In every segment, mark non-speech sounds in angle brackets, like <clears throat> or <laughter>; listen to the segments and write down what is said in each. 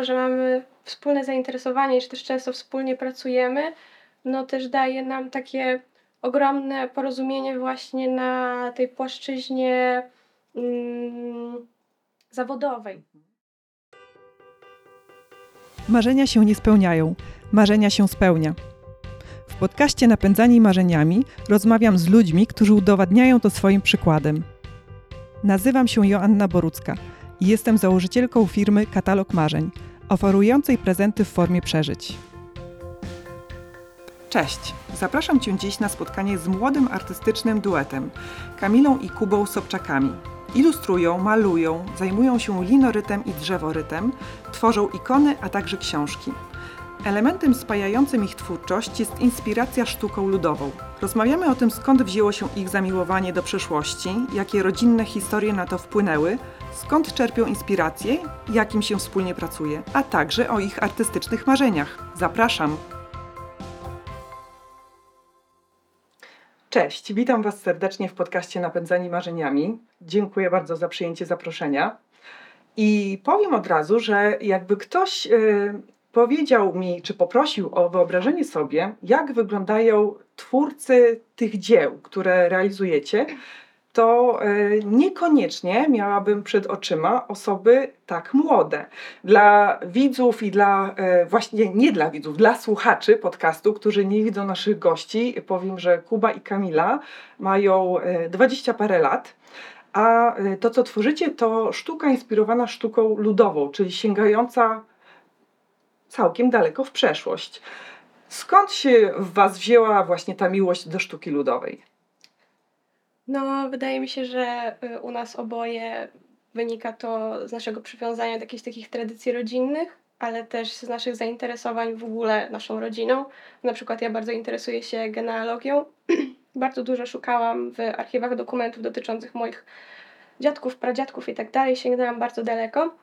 że mamy wspólne zainteresowanie, że też często wspólnie pracujemy, no też daje nam takie ogromne porozumienie właśnie na tej płaszczyźnie mm, zawodowej. Marzenia się nie spełniają, marzenia się spełnia. W podcaście Napędzani Marzeniami rozmawiam z ludźmi, którzy udowadniają to swoim przykładem. Nazywam się Joanna Borucka i jestem założycielką firmy Katalog Marzeń, oferującej prezenty w formie przeżyć. Cześć! Zapraszam Cię dziś na spotkanie z młodym artystycznym duetem Kamilą i Kubą Sobczakami. Ilustrują, malują, zajmują się linorytem i drzeworytem, tworzą ikony, a także książki. Elementem spajającym ich twórczość jest inspiracja sztuką ludową. Rozmawiamy o tym, skąd wzięło się ich zamiłowanie do przeszłości, jakie rodzinne historie na to wpłynęły, skąd czerpią inspirację, jakim się wspólnie pracuje, a także o ich artystycznych marzeniach. Zapraszam! Cześć, witam Was serdecznie w podcaście Napędzani Marzeniami. Dziękuję bardzo za przyjęcie zaproszenia. I powiem od razu, że jakby ktoś yy, powiedział mi, czy poprosił o wyobrażenie sobie, jak wyglądają twórcy tych dzieł, które realizujecie, to e, niekoniecznie miałabym przed oczyma osoby tak młode. Dla widzów i dla, e, właśnie nie dla widzów, dla słuchaczy podcastu, którzy nie widzą naszych gości, powiem, że Kuba i Kamila mają 20 e, parę lat. A to, co tworzycie, to sztuka inspirowana sztuką ludową, czyli sięgająca całkiem daleko w przeszłość. Skąd się w Was wzięła właśnie ta miłość do sztuki ludowej? No, wydaje mi się, że y, u nas oboje wynika to z naszego przywiązania do jakichś takich tradycji rodzinnych, ale też z naszych zainteresowań w ogóle naszą rodziną. Na przykład ja bardzo interesuję się genealogią. <clears throat> bardzo dużo szukałam w archiwach dokumentów dotyczących moich dziadków, pradziadków i tak dalej. Sięgnęłam bardzo daleko.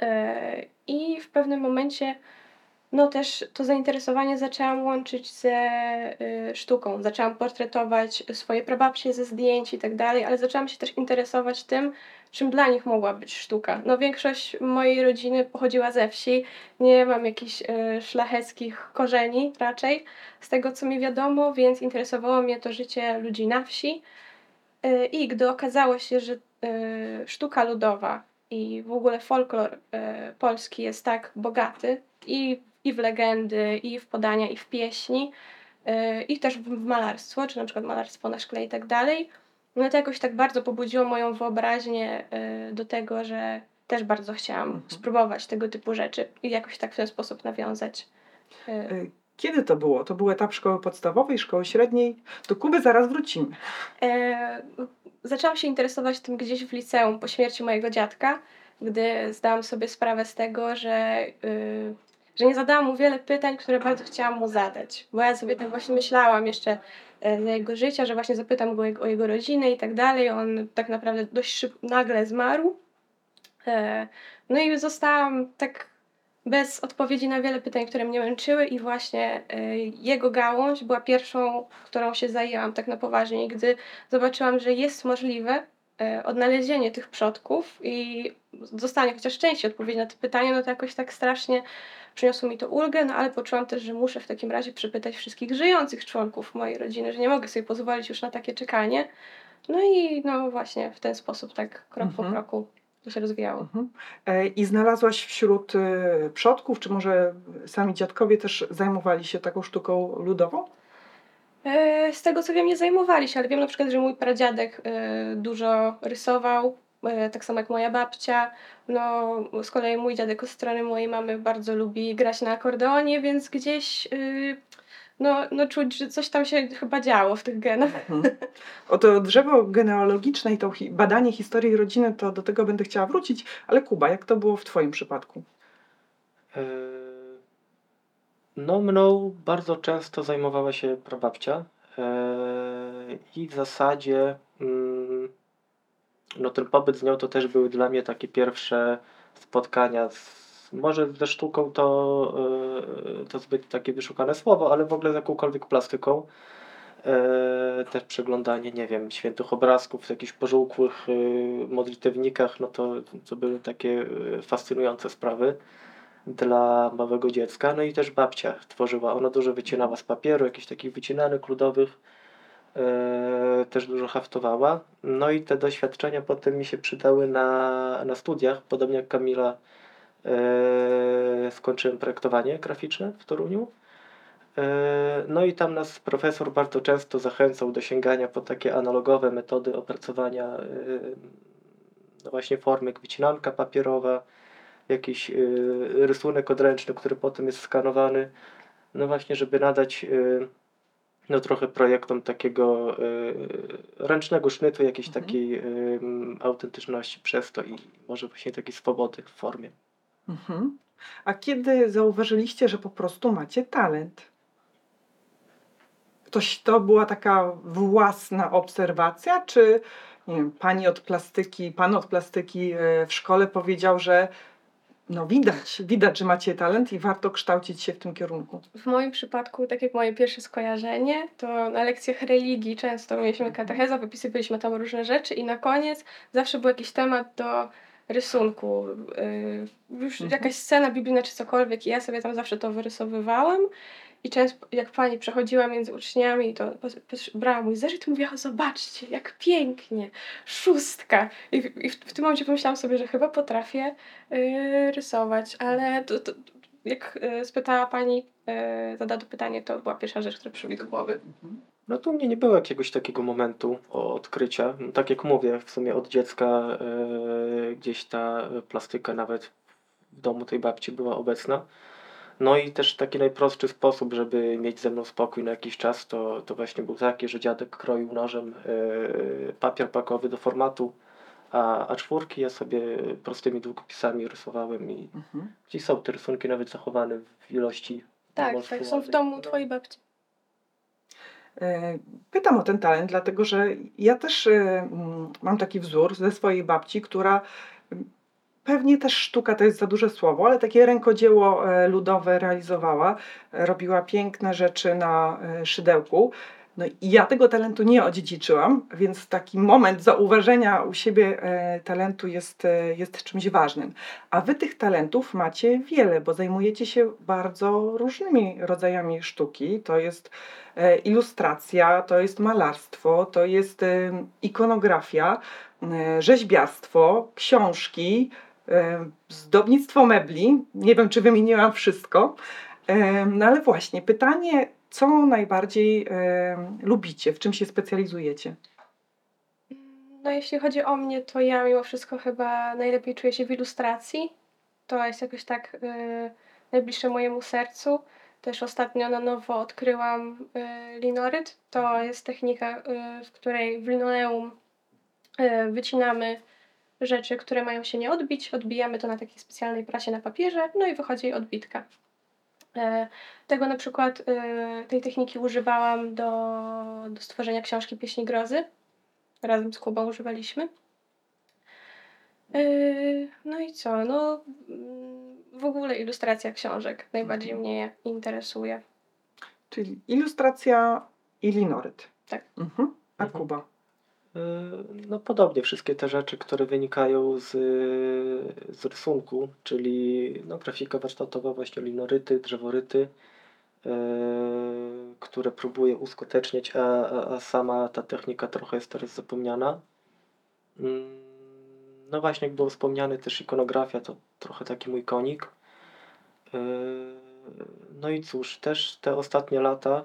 E, I w pewnym momencie no też to zainteresowanie zaczęłam łączyć ze y, sztuką. Zaczęłam portretować swoje prababcie ze zdjęć i tak dalej, ale zaczęłam się też interesować tym, czym dla nich mogła być sztuka. No większość mojej rodziny pochodziła ze wsi, nie mam jakichś y, szlacheckich korzeni raczej, z tego co mi wiadomo, więc interesowało mnie to życie ludzi na wsi. Y, I gdy okazało się, że y, sztuka ludowa i w ogóle folklor y, polski jest tak bogaty i i w legendy, i w podania, i w pieśni, yy, i też w malarstwo, czy na przykład malarstwo na szkle i tak dalej. No to jakoś tak bardzo pobudziło moją wyobraźnię yy, do tego, że też bardzo chciałam mhm. spróbować tego typu rzeczy i jakoś tak w ten sposób nawiązać. Yy. Kiedy to było? To był etap szkoły podstawowej, szkoły średniej? Do Kuby zaraz wrócimy. E, zaczęłam się interesować tym gdzieś w liceum po śmierci mojego dziadka, gdy zdałam sobie sprawę z tego, że y, że nie zadałam mu wiele pytań, które bardzo chciałam mu zadać. Bo ja sobie tak właśnie myślałam jeszcze e, za jego życia, że właśnie zapytam go o jego rodzinę i tak dalej. On tak naprawdę dość szybko, nagle zmarł. E, no i zostałam tak bez odpowiedzi na wiele pytań, które mnie męczyły i właśnie e, jego gałąź była pierwszą, którą się zajęłam tak na poważnie. I gdy zobaczyłam, że jest możliwe odnalezienie tych przodków i dostanie chociaż części odpowiedzi na te pytania, no to jakoś tak strasznie przyniosło mi to ulgę, no ale poczułam też, że muszę w takim razie przypytać wszystkich żyjących członków mojej rodziny, że nie mogę sobie pozwolić już na takie czekanie. No i no właśnie w ten sposób, tak krok mhm. po kroku to się rozwijało. Mhm. E, I znalazłaś wśród e, przodków, czy może sami dziadkowie też zajmowali się taką sztuką ludową? E, z tego co wiem, nie zajmowali się, ale wiem na przykład, że mój pradziadek dużo rysował, tak samo jak moja babcia. No, z kolei mój dziadek z strony mojej mamy bardzo lubi grać na akordeonie, więc gdzieś yy, no, no czuć, że coś tam się chyba działo w tych genach. Mhm. O to drzewo genealogiczne i to hi badanie historii rodziny, to do tego będę chciała wrócić, ale Kuba, jak to było w Twoim przypadku? E, no, mną bardzo często zajmowała się prababcia i w zasadzie mm, no ten pobyt z nią to też były dla mnie takie pierwsze spotkania z, może ze sztuką to, yy, to zbyt takie wyszukane słowo, ale w ogóle z jakąkolwiek plastyką. Yy, też przeglądanie, nie wiem, świętych obrazków w jakichś pożółkłych yy, modlitewnikach, no to, to były takie fascynujące sprawy. dla małego dziecka. No i też babcia tworzyła. Ona dużo wycinała z papieru, jakichś takich wycinanych ludowych. E, też dużo haftowała. No i te doświadczenia potem mi się przydały na, na studiach. Podobnie jak Kamila e, skończyłem projektowanie graficzne w Toruniu. E, no i tam nas profesor bardzo często zachęcał do sięgania po takie analogowe metody opracowania no właśnie formy jak wycinanka papierowa, jakiś rysunek odręczny, który potem jest skanowany. No właśnie, żeby nadać no trochę projektom takiego ręcznego sznytu, jakiejś mhm. takiej autentyczności przez to i może właśnie takiej swobody w formie. Mhm. A kiedy zauważyliście, że po prostu macie talent? Ktoś to była taka własna obserwacja, czy nie wiem, pani od plastyki, pan od plastyki e, w szkole powiedział, że no widać, widać, że macie talent i warto kształcić się w tym kierunku. W moim przypadku, tak jak moje pierwsze skojarzenie, to na lekcjach religii często mieliśmy mhm. katechezę, wypisywaliśmy tam różne rzeczy i na koniec zawsze był jakiś temat do rysunku. Yy, już mhm. jakaś scena biblijna czy cokolwiek i ja sobie tam zawsze to wyrysowywałam i często jak pani przechodziła między uczniami, to brała mój zeszyt i mówiła, zobaczcie, jak pięknie, szóstka. I, w, i w, w tym momencie pomyślałam sobie, że chyba potrafię yy, rysować, ale to, to, jak yy, spytała pani, yy, zadała to pytanie, to była pierwsza rzecz, która przyszła mi do głowy. No tu mnie nie było jakiegoś takiego momentu odkrycia. Tak jak mówię, w sumie od dziecka yy, gdzieś ta plastyka nawet w domu tej babci była obecna. No i też taki najprostszy sposób, żeby mieć ze mną spokój na jakiś czas, to, to właśnie był taki, że dziadek kroił nożem yy, papier pakowy do formatu a, a czwórki ja sobie prostymi długopisami rysowałem i mhm. gdzieś są te rysunki nawet zachowane w ilości. Tak, tak, są w domu twojej babci. E, pytam o ten talent, dlatego że ja też e, mam taki wzór ze swojej babci, która pewnie też sztuka to jest za duże słowo, ale takie rękodzieło e, ludowe realizowała, robiła piękne rzeczy na e, szydełku. No i ja tego talentu nie odziedziczyłam, więc taki moment zauważenia u siebie e, talentu jest, jest czymś ważnym. A wy tych talentów macie wiele, bo zajmujecie się bardzo różnymi rodzajami sztuki. To jest ilustracja, to jest malarstwo, to jest ikonografia, rzeźbiarstwo, książki, zdobnictwo mebli. Nie wiem, czy wymieniłam wszystko. No ale właśnie, pytanie, co najbardziej lubicie, w czym się specjalizujecie? No jeśli chodzi o mnie, to ja mimo wszystko chyba najlepiej czuję się w ilustracji. To jest jakoś tak najbliższe mojemu sercu. Też ostatnio na nowo odkryłam y, linoryt. To jest technika, y, w której w linoleum wycinamy rzeczy, które mają się nie odbić. Odbijamy to na takiej specjalnej prasie na papierze, no i wychodzi odbitka. E, tego na przykład, e, tej techniki używałam do, do stworzenia książki Pieśni Grozy. Razem z Kubą używaliśmy. E, no i co? No, w ogóle ilustracja książek najbardziej mhm. mnie interesuje. Czyli ilustracja i linoryt. Tak. Mhm. A mhm. Kuba? No podobnie, wszystkie te rzeczy, które wynikają z, z rysunku, czyli no, grafika warsztatowa, właśnie linoryty, drzeworyty, yy, które próbuję uskutecznić, a, a, a, sama ta technika trochę jest teraz zapomniana. Yy, no właśnie, jak było wspomniane, też ikonografia to trochę taki mój konik. Yy, no i cóż, też te ostatnie lata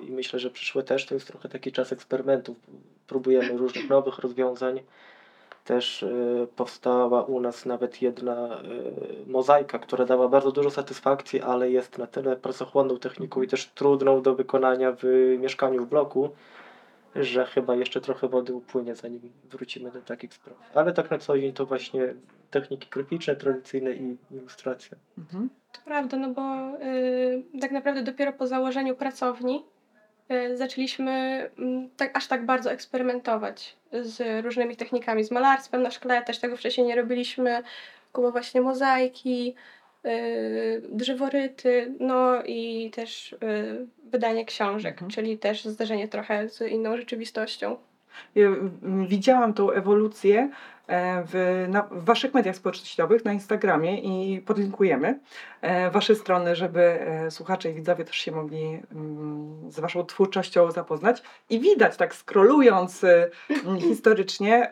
yy, i myślę, że przyszłe też to jest trochę taki czas eksperymentów. Próbujemy różnych nowych rozwiązań. Też yy, powstała u nas nawet jedna yy, mozaika, która dała bardzo dużo satysfakcji, ale jest na tyle pracochłonną techniką i też trudną do wykonania w mieszkaniu w bloku, że chyba jeszcze trochę wody upłynie, zanim wrócimy do takich spraw. Ale tak na co dzień to właśnie techniki graficzne, tradycyjne i ilustracja. Mhm. To prawda, no bo y, tak naprawdę dopiero po założeniu pracowni y, zaczęliśmy y, tak, aż tak bardzo eksperymentować z różnymi technikami, z malarstwem na szkle, też tego wcześniej nie robiliśmy, było właśnie mozaiki, y, drzeworyty, no i też y, wydanie książek, mhm. czyli też zdarzenie trochę z inną rzeczywistością. Ja, mm, widziałam tą ewolucję e, w, na, w Waszych mediach społecznościowych, na Instagramie i podlinkujemy e, Wasze strony, żeby e, słuchacze i widzowie też się mogli mm, z Waszą twórczością zapoznać. I widać, tak scrollując e, mm, historycznie,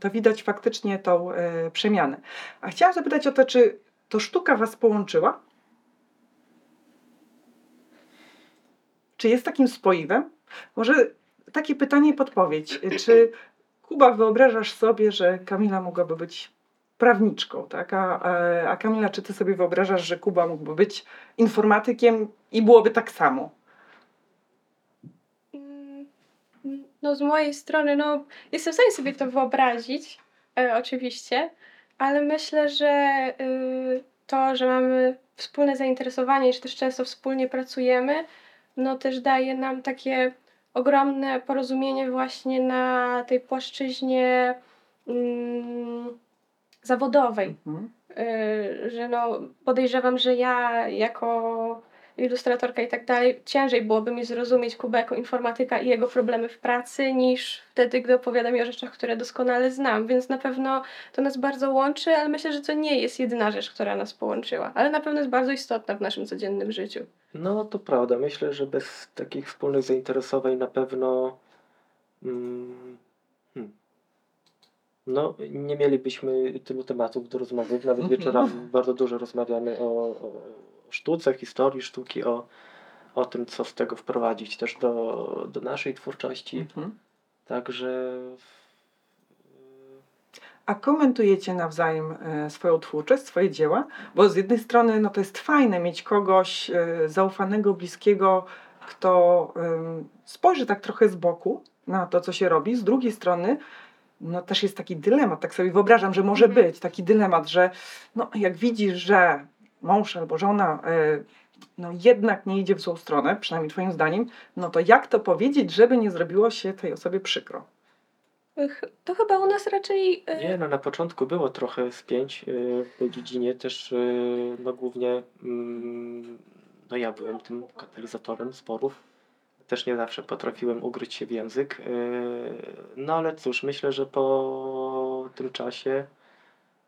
to widać faktycznie tą przemianę. A chciałam zapytać o to, czy to sztuka Was połączyła? Czy jest takim spoiwem? Może takie pytanie i podpowiedź. Czy Kuba wyobrażasz sobie, że Kamila mogłaby być prawniczką, tak? A, a- Kamila, czy ty sobie wyobrażasz, że Kuba mógłby być informatykiem i byłoby tak samo? No z mojej strony, no jestem w stanie sobie to wyobrazić, e, oczywiście, ale myślę, że y, to, że mamy wspólne zainteresowanie że też często wspólnie pracujemy, no też daje nam takie ogromne porozumienie właśnie na tej płaszczyźnie mm, zawodowej. Mhm. y, że no podejrzewam, że ja jako ilustratorka i tak dalej, ciężej byłoby mi zrozumieć Kubę jako informatyka i jego problemy w pracy, niż wtedy, gdy opowiada mi o rzeczach, które doskonale znam. Więc na pewno to nas bardzo łączy, ale myślę, że to nie jest jedyna rzecz, która nas połączyła, ale na pewno jest bardzo istotna w naszym codziennym życiu. No to prawda. Myślę, że bez takich wspólnych zainteresowań na pewno mm, hmm, no, nie mielibyśmy tylu tematów do rozmowy. Nawet wieczorami <laughs> bardzo dużo rozmawiamy o, o, sztuce, historii sztuki, o, o tym, co z tego wprowadzić też do, do naszej twórczości. Mhm. Także A komentujecie nawzajem e, swoją twórczość, swoje dzieła? Bo z jednej strony no to jest fajne mieć kogoś e, zaufanego, bliskiego, kto spojrzy tak trochę z boku na to, co się robi. Z drugiej strony no też jest taki dylemat, tak sobie wyobrażam, że może Mhm. być taki dylemat, że no, jak widzisz, że mąż albo żona e, no, jednak nie idzie w złą stronę, przynajmniej twoim zdaniem, no to jak to powiedzieć, żeby nie zrobiło się tej osobie przykro? To chyba u nas raczej... y, Nie, no na początku było trochę spięć y, w tej dziedzinie, też no głównie mm, no ja byłem tym katalizatorem sporów. Też nie zawsze potrafiłem ugryźć się w język. No ale cóż, myślę, że po tym czasie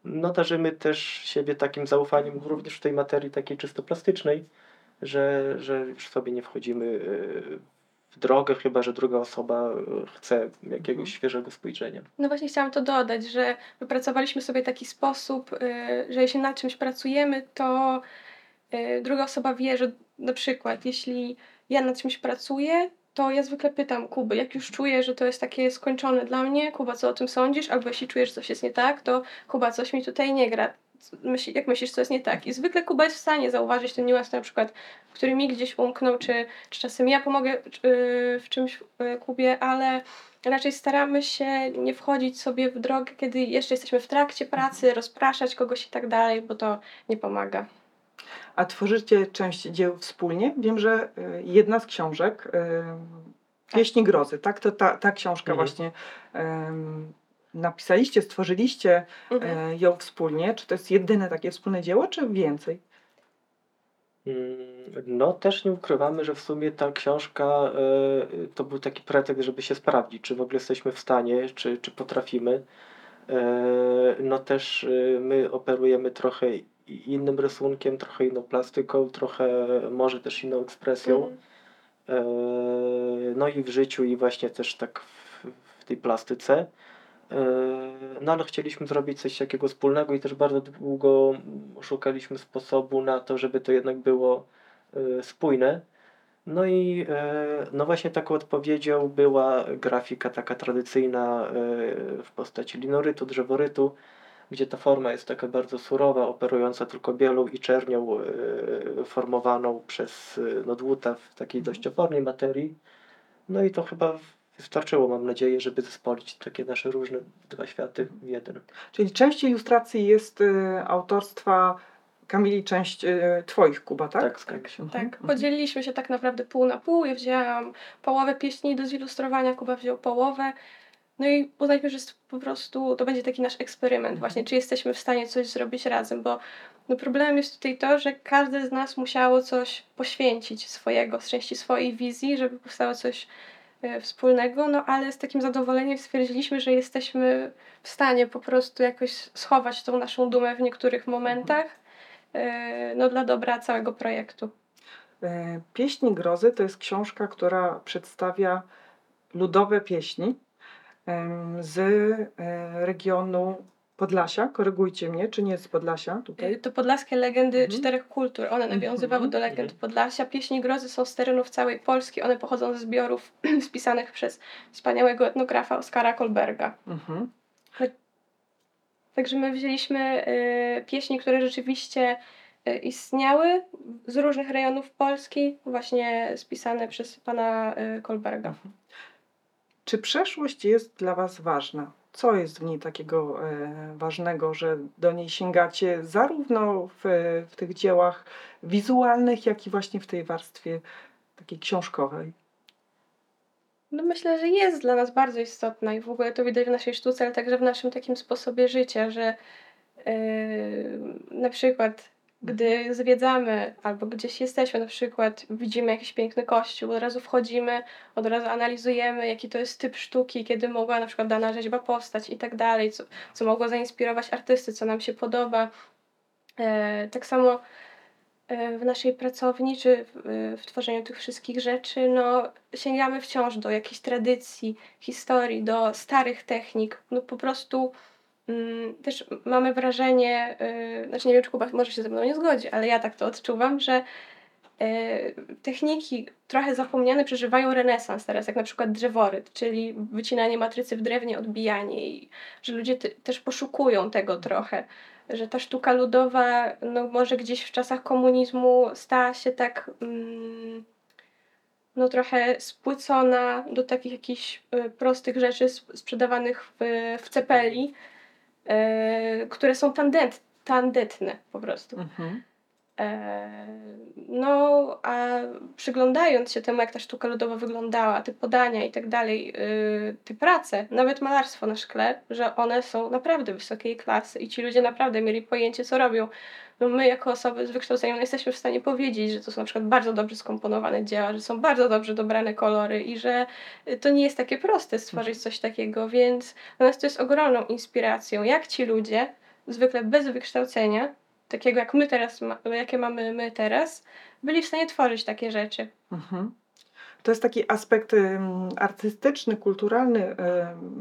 no darzymy też siebie takim zaufaniem również w tej materii takiej czysto plastycznej, że, że już sobie nie wchodzimy y, w drogę, chyba że druga osoba y, chce jakiegoś świeżego spojrzenia. No właśnie chciałam to dodać, że wypracowaliśmy sobie taki sposób, y, że jeśli nad czymś pracujemy, to druga osoba wie, że na przykład jeśli ja nad czymś pracuję, to ja zwykle pytam Kuby, jak już czuję, że to jest takie skończone dla mnie, Kuba, co o tym sądzisz? Albo jeśli czujesz, że coś jest nie tak, to Kuba, coś mi tutaj nie gra. Myśli, jak myślisz, co jest nie tak? I zwykle Kuba jest w stanie zauważyć ten niuans, na przykład, który mi gdzieś umknął, czy, czy czasem ja pomogę y, w czymś y, Kubie, ale raczej staramy się nie wchodzić sobie w drogę, kiedy jeszcze jesteśmy w trakcie pracy, rozpraszać kogoś i tak dalej, bo to nie pomaga. A tworzycie część dzieł wspólnie? Wiem, że y, jedna z książek, y, Pieśni Grozy, tak? To ta, ta książka Mhm. właśnie napisaliście, stworzyliście Mhm. e, ją wspólnie. Czy to jest jedyne takie wspólne dzieło, czy więcej? Mm, No, też nie ukrywamy, że w sumie ta książka to był taki pretekst, żeby się sprawdzić, czy w ogóle jesteśmy w stanie, czy, czy potrafimy. E, No też my operujemy trochę innym rysunkiem, trochę inną plastyką, trochę może też inną ekspresją. E, No i w życiu, i właśnie też tak w, w tej plastyce. E, No ale chcieliśmy zrobić coś takiego wspólnego i też bardzo długo szukaliśmy sposobu na to, żeby to jednak było e, spójne. No i no właśnie taką odpowiedzią była grafika taka tradycyjna w postaci linorytu, drzeworytu, gdzie ta forma jest taka bardzo surowa, operująca tylko bielą i czernią, e, formowaną przez e, no, dłuta w takiej dość opornej materii. No i to chyba wystarczyło, mam nadzieję, żeby zespolić takie nasze różne dwa światy w jeden. Czyli część ilustracji jest y, autorstwa Kamili, część y, twoich, Kuba, tak? Tak. Mhm, Tak, mhm. podzieliliśmy się tak naprawdę pół na pół. Ja wzięłam połowę pieśni do zilustrowania, Kuba wziął połowę. No i uznaliśmy, że po prostu to będzie taki nasz eksperyment, właśnie, czy jesteśmy w stanie coś zrobić razem, bo no problemem jest tutaj to, że każde z nas musiało coś poświęcić swojego, z części swojej wizji, żeby powstało coś y, wspólnego, no ale z takim zadowoleniem stwierdziliśmy, że jesteśmy w stanie po prostu jakoś schować tą naszą dumę w niektórych momentach, y, no dla dobra całego projektu. E, Pieśni Grozy to jest książka, która przedstawia ludowe pieśni z e, regionu Podlasia. Korygujcie mnie, czy nie z Podlasia Y, tutaj? To podlaskie legendy Mhm. czterech kultur. One nawiązywały Mhm. do legend Mhm. Podlasia. Pieśni grozy są z terenów całej Polski. One pochodzą ze zbiorów <clears throat> spisanych przez wspaniałego etnografa Oskara Kolberga. Mhm. Także my wzięliśmy y, pieśni, które rzeczywiście y, istniały z różnych rejonów Polski, właśnie spisane przez pana y, Kolberga. Czy przeszłość jest dla Was ważna? Co jest w niej takiego e, ważnego, że do niej sięgacie zarówno w, w tych dziełach wizualnych, jak i właśnie w tej warstwie takiej książkowej? No myślę, że jest dla nas bardzo istotna i w ogóle to widać w naszej sztuce, ale także w naszym takim sposobie życia, że yy, na przykład gdy zwiedzamy albo gdzieś jesteśmy, na przykład widzimy jakiś piękny kościół, od razu wchodzimy, od razu analizujemy, jaki to jest typ sztuki, kiedy mogła na przykład dana rzeźba powstać i tak dalej, co, co mogło zainspirować artysty, co nam się podoba. E, tak samo e, w naszej pracowni, czy w, e, w tworzeniu tych wszystkich rzeczy, no, sięgamy wciąż do jakiejś tradycji, historii, do starych technik. No po prostu też mamy wrażenie, y, znaczy nie wiem, czy Kuba może się ze mną nie zgodzi, ale ja tak to odczuwam, że y, techniki trochę zapomniane przeżywają renesans teraz, jak na przykład drzeworyt, czyli wycinanie matrycy w drewnie, odbijanie i że ludzie te, też poszukują tego trochę że ta sztuka ludowa, no może gdzieś w czasach komunizmu stała się tak, mm, no trochę spłycona do takich jakichś y, prostych rzeczy sp- sprzedawanych w, w cepeli, które są tandent, tandetne po prostu. Mhm. No, a przyglądając się temu, jak ta sztuka ludowa wyglądała, te podania i tak dalej, yy, te prace, nawet malarstwo na szkle, że one są naprawdę wysokiej klasy i ci ludzie naprawdę mieli pojęcie, co robią. No my, jako osoby z wykształceniem, no jesteśmy w stanie powiedzieć, że to są na przykład bardzo dobrze skomponowane dzieła, że są bardzo dobrze dobrane kolory i że y, to nie jest takie proste stworzyć coś takiego, więc dla nas to jest ogromną inspiracją, jak ci ludzie, zwykle bez wykształcenia, takiego jak my teraz, ma, jakie mamy my teraz, byli w stanie tworzyć takie rzeczy. Mhm. To jest taki aspekt artystyczny, kulturalny,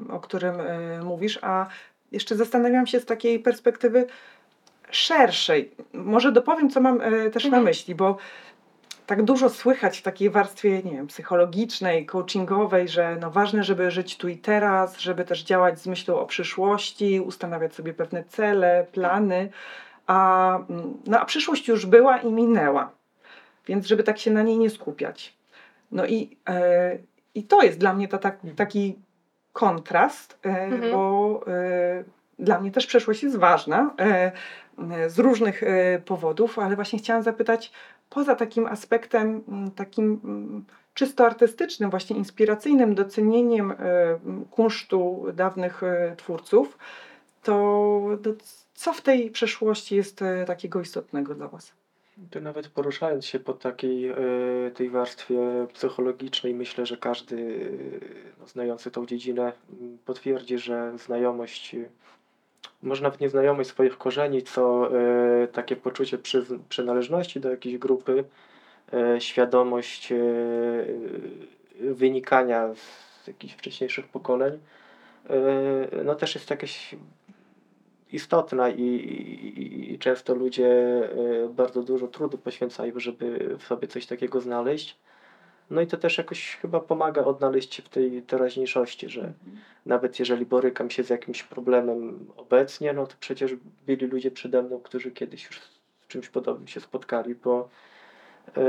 o którym y, mówisz, a jeszcze zastanawiam się z takiej perspektywy szerszej. Może dopowiem, co mam y, też na Mhm. myśli, bo tak dużo słychać w takiej warstwie, nie wiem, psychologicznej, coachingowej, że no ważne, żeby żyć tu i teraz, żeby też działać z myślą o przyszłości, ustanawiać sobie pewne cele, plany, a, mm, no, a przyszłość już była i minęła, więc żeby tak się na niej nie skupiać. No i, e, i to jest dla mnie to tak, taki kontrast, e, Mhm. bo e, dla mnie też przeszłość jest ważna e, z różnych e, powodów, ale właśnie chciałam zapytać, poza takim aspektem takim czysto artystycznym, właśnie inspiracyjnym, docenieniem e, kunsztu dawnych e, twórców, to, to co w tej przeszłości jest e, takiego istotnego dla Was? To nawet poruszając się po takiej e, tej warstwie psychologicznej, myślę, że każdy e, no, znający tą dziedzinę m, potwierdzi, że znajomość, może nawet nie znajomość swoich korzeni, co takie poczucie przynależności do jakiejś grupy, świadomość wynikania z jakichś wcześniejszych pokoleń, no też jest jakaś istotna i, i, i często ludzie e, bardzo dużo trudu poświęcają, żeby w sobie coś takiego znaleźć. No i to też jakoś chyba pomaga odnaleźć się w tej teraźniejszości, że nawet jeżeli borykam się z jakimś problemem obecnie, no to przecież byli ludzie przede mną, którzy kiedyś już z czymś podobnym się spotkali, bo e,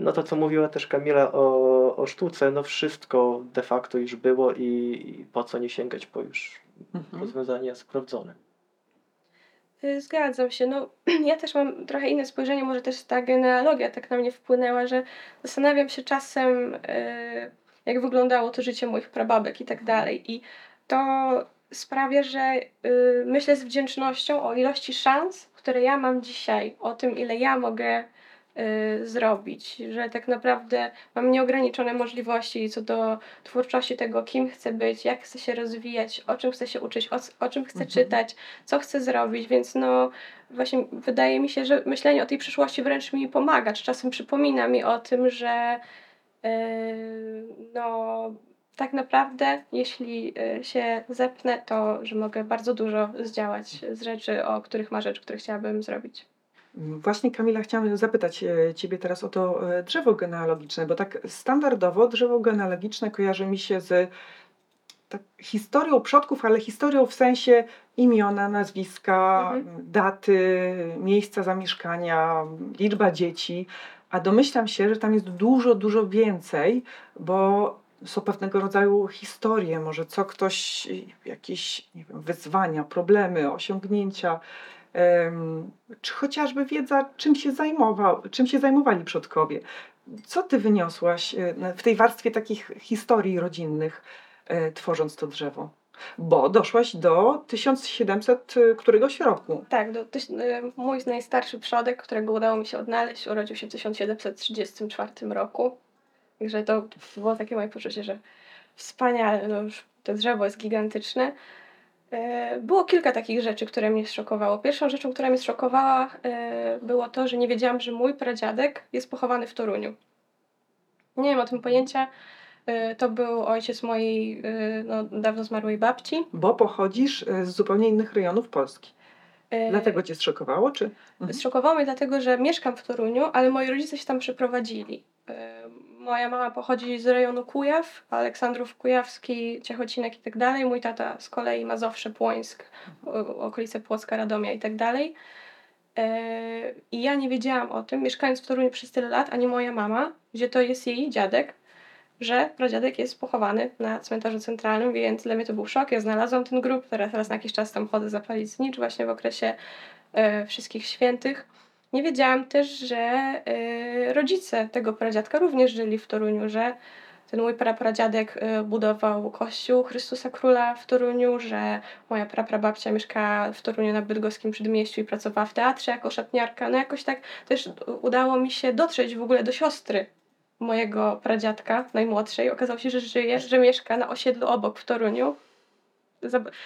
no to co mówiła też Kamila o, o sztuce, no wszystko de facto już było i, i po co nie sięgać po już Mhm. rozwiązania sprawdzone. Y, Zgadzam się. No, <clears throat> ja też mam trochę inne spojrzenie, może też ta genealogia tak na mnie wpłynęła, że zastanawiam się czasem, y, jak wyglądało to życie moich prababek i tak dalej. I to sprawia, że y, myślę z wdzięcznością o ilości szans, które ja mam dzisiaj, o tym, ile ja mogę zrobić, że tak naprawdę mam nieograniczone możliwości co do twórczości tego, kim chcę być, jak chcę się rozwijać, o czym chcę się uczyć, o, o czym chcę Mhm. czytać, co chcę zrobić, więc no właśnie wydaje mi się, że myślenie o tej przyszłości wręcz mi pomaga, czy czasem przypomina mi o tym, że yy, no tak naprawdę jeśli yy, się zepnę, to że mogę bardzo dużo zdziałać z rzeczy, o których marzę, czy które chciałabym zrobić. Właśnie Kamila, chciałam zapytać e, Ciebie teraz o to e, drzewo genealogiczne, bo tak standardowo drzewo genealogiczne kojarzy mi się z tak, historią przodków, ale historią w sensie imiona, nazwiska, Mhm. daty, miejsca zamieszkania, liczba dzieci, a domyślam się, że tam jest dużo, dużo więcej, bo są pewnego rodzaju historie, może co ktoś, jakieś nie wiem, wyzwania, problemy, osiągnięcia, czy chociażby wiedza, czym się, zajmował, czym się zajmowali przodkowie. Co ty wyniosłaś e, w tej warstwie takich historii rodzinnych, e, tworząc to drzewo? Bo doszłaś do 1700 któregoś roku. Tak, do, tyś, mój najstarszy przodek, którego udało mi się odnaleźć, urodził się w 1734 roku. Także to było takie moje poczucie, że wspaniale, no już to drzewo jest gigantyczne. E, Było kilka takich rzeczy, które mnie zszokowało. Pierwszą rzeczą, która mnie zszokowała, e, było to, że nie wiedziałam, że mój pradziadek jest pochowany w Toruniu. Nie miałam o tym pojęcia. E, To był ojciec mojej no, dawno zmarłej babci. Bo pochodzisz z zupełnie innych rejonów Polski. Dlatego cię zszokowało, czy? Mhm. Zszokowało mnie dlatego, że mieszkam w Toruniu, ale moi rodzice się tam przeprowadzili. Moja mama pochodzi z rejonu Kujaw, Aleksandrów Kujawski, Ciechocinek i tak dalej. Mój tata z kolei Mazowsze, Płońsk, o- okolice Płocka, Radomia i tak dalej. E, I ja nie wiedziałam o tym, mieszkając w Toruniu przez tyle lat, ani moja mama, gdzie to jest jej dziadek, że pradziadek jest pochowany na cmentarzu centralnym, więc dla mnie to był szok. Ja znalazłam ten grób, teraz raz na jakiś czas tam chodzę zapalić znicz właśnie w okresie e, wszystkich świętych. Nie wiedziałam też, że e, rodzice tego pradziadka również żyli w Toruniu, że ten mój prapradziadek e, budował kościół Chrystusa Króla w Toruniu, że moja praprababcia mieszkała w Toruniu na bydgoskim przedmieściu i pracowała w teatrze jako szatniarka. No jakoś tak też udało mi się dotrzeć w ogóle do siostry mojego pradziadka najmłodszej. Okazało się, że żyje, że mieszka na osiedlu obok w Toruniu.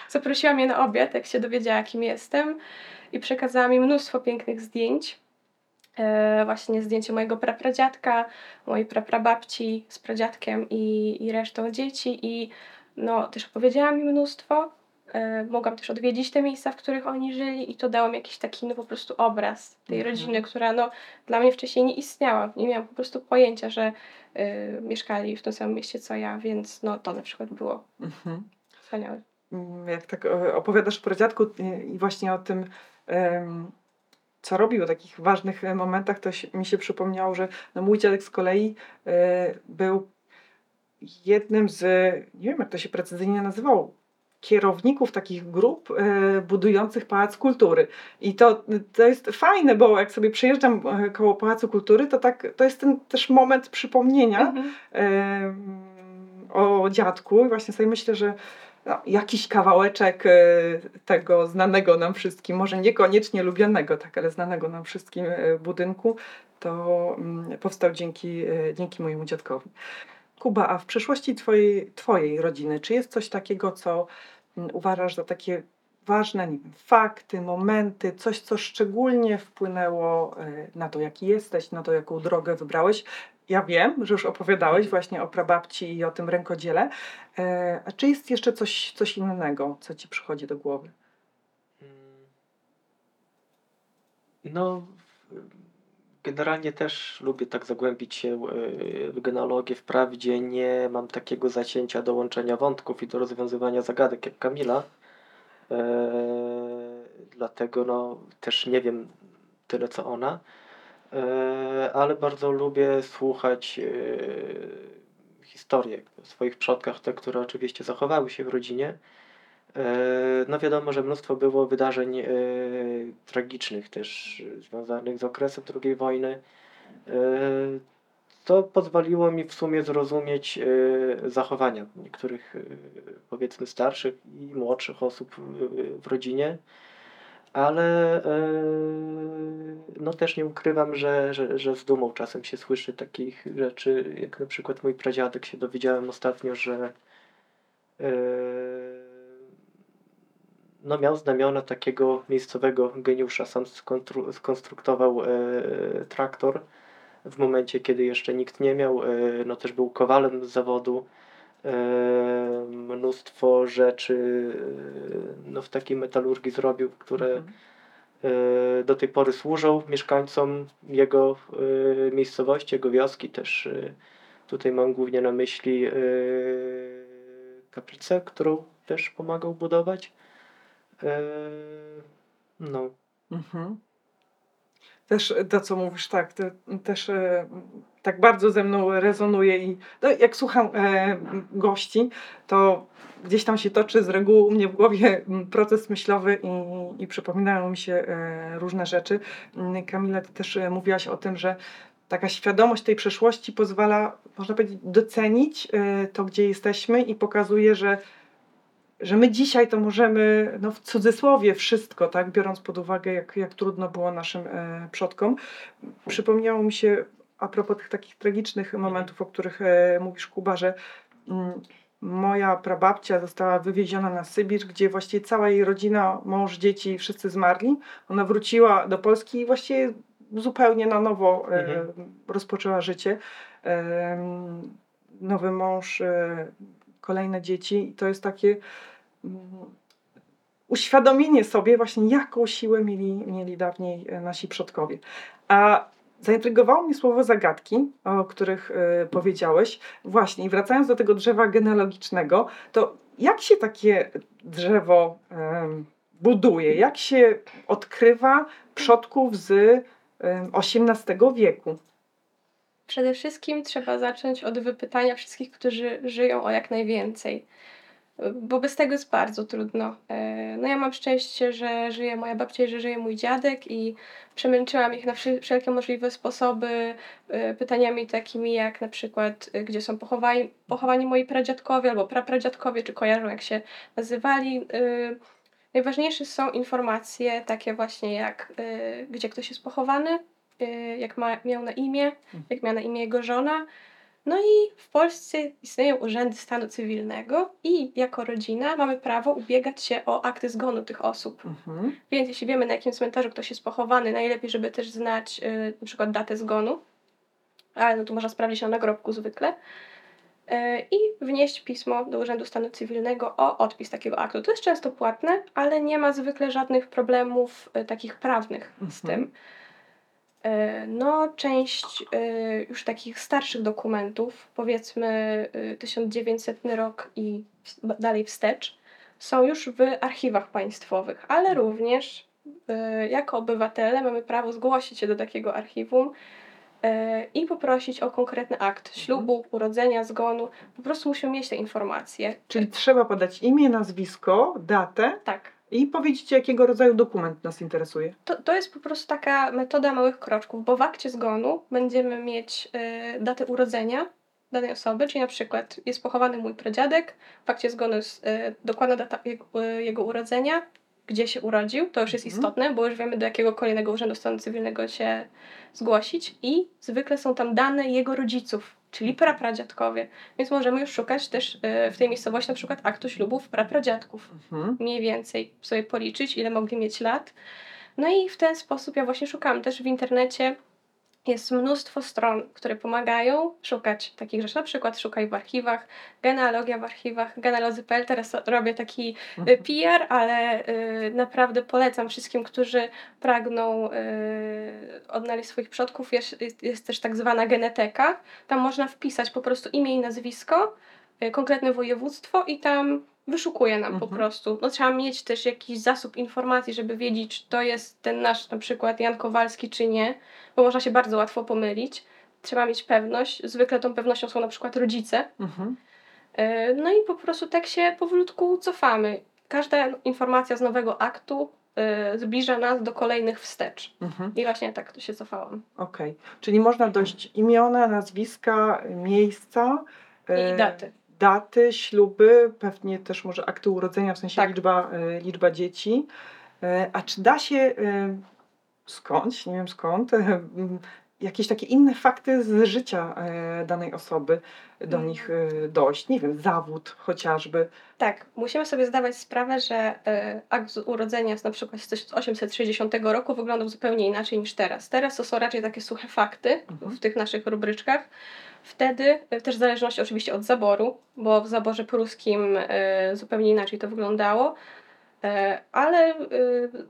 Zaprosiła mnie na obiad, jak się dowiedziała, kim jestem i przekazała mi mnóstwo pięknych zdjęć. E, właśnie zdjęcie mojego prapradziadka, mojej praprababci z pradziadkiem i, i resztą dzieci i no, też opowiedziała mi mnóstwo. E, mogłam też odwiedzić te miejsca, w których oni żyli i to dało mi jakiś taki no po prostu obraz tej Mhm. rodziny, która no dla mnie wcześniej nie istniała. Nie miałam po prostu pojęcia, że e, mieszkali w tym samym mieście co ja, więc no to na przykład było Mhm. wspaniałe. Mm, Jak tak e, opowiadasz o pradziadku i właśnie o tym, co robił w takich ważnych e, momentach, to mi się przypomniało, że no mój dziadek z kolei e, był jednym z, nie wiem jak to się precyzyjnie nazywało, kierowników takich grup budujących Pałac Kultury. I to, to jest fajne, bo jak sobie przejeżdżam koło Pałacu Kultury, to tak, to jest ten też moment przypomnienia, Mhm. o dziadku i właśnie sobie myślę, że no, jakiś kawałeczek e, tego znanego nam wszystkim, może niekoniecznie lubianego, tak, ale znanego nam wszystkim e, budynku, to mm, powstał dzięki, e, dzięki mojemu dziadkowi. Kuba, a w przeszłości twojej, twojej rodziny, czy jest coś takiego, co mm, uważasz za takie ważne nie wiem, fakty, momenty, coś, co szczególnie wpłynęło na to, jaki jesteś, na to, jaką drogę wybrałeś? Ja wiem, że już opowiadałeś właśnie o prababci i o tym rękodziele. E, A czy jest jeszcze coś, coś innego, co ci przychodzi do głowy? Mm. No, generalnie też lubię tak zagłębić się e, w genealogię. Wprawdzie nie mam takiego zacięcia do łączenia wątków i do rozwiązywania zagadek jak Kamila. E, dlatego no, też nie wiem tyle co ona. E, ale bardzo lubię słuchać e, historii o swoich przodkach, te, które oczywiście zachowały się w rodzinie. E, No wiadomo, że mnóstwo było wydarzeń tragicznych też związanych z okresem II wojny. To pozwoliło mi w sumie zrozumieć zachowania niektórych powiedzmy starszych i młodszych osób w rodzinie. Ale e, no też nie ukrywam, że, że, że z dumą czasem się słyszy takich rzeczy, jak na przykład mój pradziadek się dowiedziałem ostatnio, że e, no miał znamiona takiego miejscowego geniusza, sam skonstruktował e, traktor w momencie, kiedy jeszcze nikt nie miał, no też był kowalem z zawodu, mnóstwo rzeczy no, w takiej metalurgii zrobił, które mhm. do tej pory służą mieszkańcom jego miejscowości, jego wioski. Też tutaj mam głównie na myśli kaplicę, którą też pomagał budować. No. Mhm. Też to, co mówisz, tak, też e, tak bardzo ze mną rezonuje i no, jak słucham e, gości, to gdzieś tam się toczy z reguły u mnie w głowie proces myślowy i, i przypominają mi się e, różne rzeczy. Mm, Kamila, ty też e, mówiłaś o tym, że taka świadomość tej przeszłości pozwala, można powiedzieć, docenić e, to, gdzie jesteśmy i pokazuje, że że my dzisiaj to możemy, no w cudzysłowie wszystko, tak, biorąc pod uwagę, jak, jak trudno było naszym e, przodkom. Przypomniało mi się a propos tych takich tragicznych momentów, o których e, mówisz, Kuba, że mm, moja prababcia została wywieziona na Sybir, gdzie właściwie cała jej rodzina, mąż, dzieci, wszyscy zmarli. Ona wróciła do Polski i właściwie zupełnie na nowo e, mhm. rozpoczęła życie. Nowy mąż, e, kolejne dzieci i to jest takie mm, uświadomienie sobie właśnie, jaką siłę mieli, mieli dawniej nasi przodkowie. A Zaintrygowało mnie słowo zagadki, o których y, powiedziałeś. Właśnie, i wracając do tego drzewa genealogicznego, to jak się takie drzewo y, buduje? Jak się odkrywa przodków z y, XVIII wieku? Przede wszystkim trzeba zacząć od wypytania wszystkich, którzy żyją o jak najwięcej bo bez tego jest bardzo trudno. E, no ja mam szczęście, że żyje moja babcia i że żyje mój dziadek i przemęczyłam ich na wszelkie możliwe sposoby e, pytaniami takimi jak na przykład e, gdzie są pochowani, pochowani moi pradziadkowie albo prapradziadkowie, czy kojarzą jak się nazywali. Najważniejsze są informacje takie właśnie jak gdzie ktoś jest pochowany, jak ma, miał na imię, mhm. jak miała na imię jego żona, no i w Polsce istnieją urzędy stanu cywilnego i jako rodzina mamy prawo ubiegać się o akty zgonu tych osób. Mhm. Więc jeśli wiemy na jakim cmentarzu ktoś jest pochowany, najlepiej, żeby też znać y, na przykład datę zgonu, ale no tu można sprawdzić na nagrobku zwykle, y, i wnieść pismo do Urzędu Stanu Cywilnego o odpis takiego aktu. To jest często płatne, ale nie ma zwykle żadnych problemów y, takich prawnych z mhm. tym. E, no, część e, już takich starszych dokumentów, powiedzmy 1900 e, rok i dalej wstecz, są już w archiwach państwowych, ale mhm. również jako obywatele mamy prawo zgłosić się do takiego archiwum i poprosić o konkretny akt mhm. ślubu, urodzenia, zgonu. Po prostu musimy mieć te informacje. Czyli trzeba podać imię, nazwisko, datę. Tak i powiedzieć, jakiego rodzaju dokument nas interesuje. To, to jest po prostu taka metoda małych kroczków, bo w akcie zgonu będziemy mieć y, datę urodzenia danej osoby, czyli na przykład jest pochowany mój pradziadek, w akcie zgonu jest y, dokładna data jego, y, jego, urodzenia, gdzie się urodził, to już jest mhm. istotne, bo już wiemy do jakiego kolejnego urzędu stanu cywilnego się zgłosić i zwykle są tam dane jego rodziców, czyli prapradziadkowie. Więc możemy już szukać też e, w tej miejscowości na przykład aktu ślubów prapradziadków. Mhm. Mniej więcej sobie policzyć, ile mogli mieć lat. No i w ten sposób ja właśnie szukam też w internecie jest mnóstwo stron, które pomagają szukać takich rzeczy. Na przykład szukaj w archiwach, genealogia w archiwach, genealozy.pl. Teraz robię taki y, mhm. PR, ale y, naprawdę polecam wszystkim, którzy pragną y, odnaleźć swoich przodków. Jest, jest, jest, też tak zwana geneteka. Tam można wpisać po prostu imię i nazwisko, konkretne województwo i tam wyszukuje nam mhm. po prostu. No trzeba mieć też jakiś zasób informacji, żeby wiedzieć, czy to jest ten nasz na przykład Jan Kowalski, czy nie, bo można się bardzo łatwo pomylić. Trzeba mieć pewność. Zwykle tą pewnością są na przykład rodzice. Mhm. E, no i po prostu tak się powolutku cofamy. Każda informacja z nowego aktu y, zbliża nas do kolejnych wstecz. Mhm. I właśnie tak to się cofałam. Okej, okay. czyli można dojść imiona, nazwiska, miejsca. I daty daty, śluby, pewnie też może akty urodzenia, w sensie tak. liczba, y, liczba dzieci. E, A czy da się e, skądś, nie wiem skąd, e, jakieś takie inne fakty z życia e, danej osoby do Mm. nich e, dojść? Nie wiem, zawód chociażby. Tak, musimy sobie zdawać sprawę, że e, akt urodzenia z na przykład z 1860 roku wyglądał zupełnie inaczej niż teraz. Teraz to są raczej takie suche fakty Mhm. w tych naszych rubryczkach. Wtedy, e, też w zależności oczywiście od zaboru, bo w zaborze pruskim e, zupełnie inaczej to wyglądało, e, ale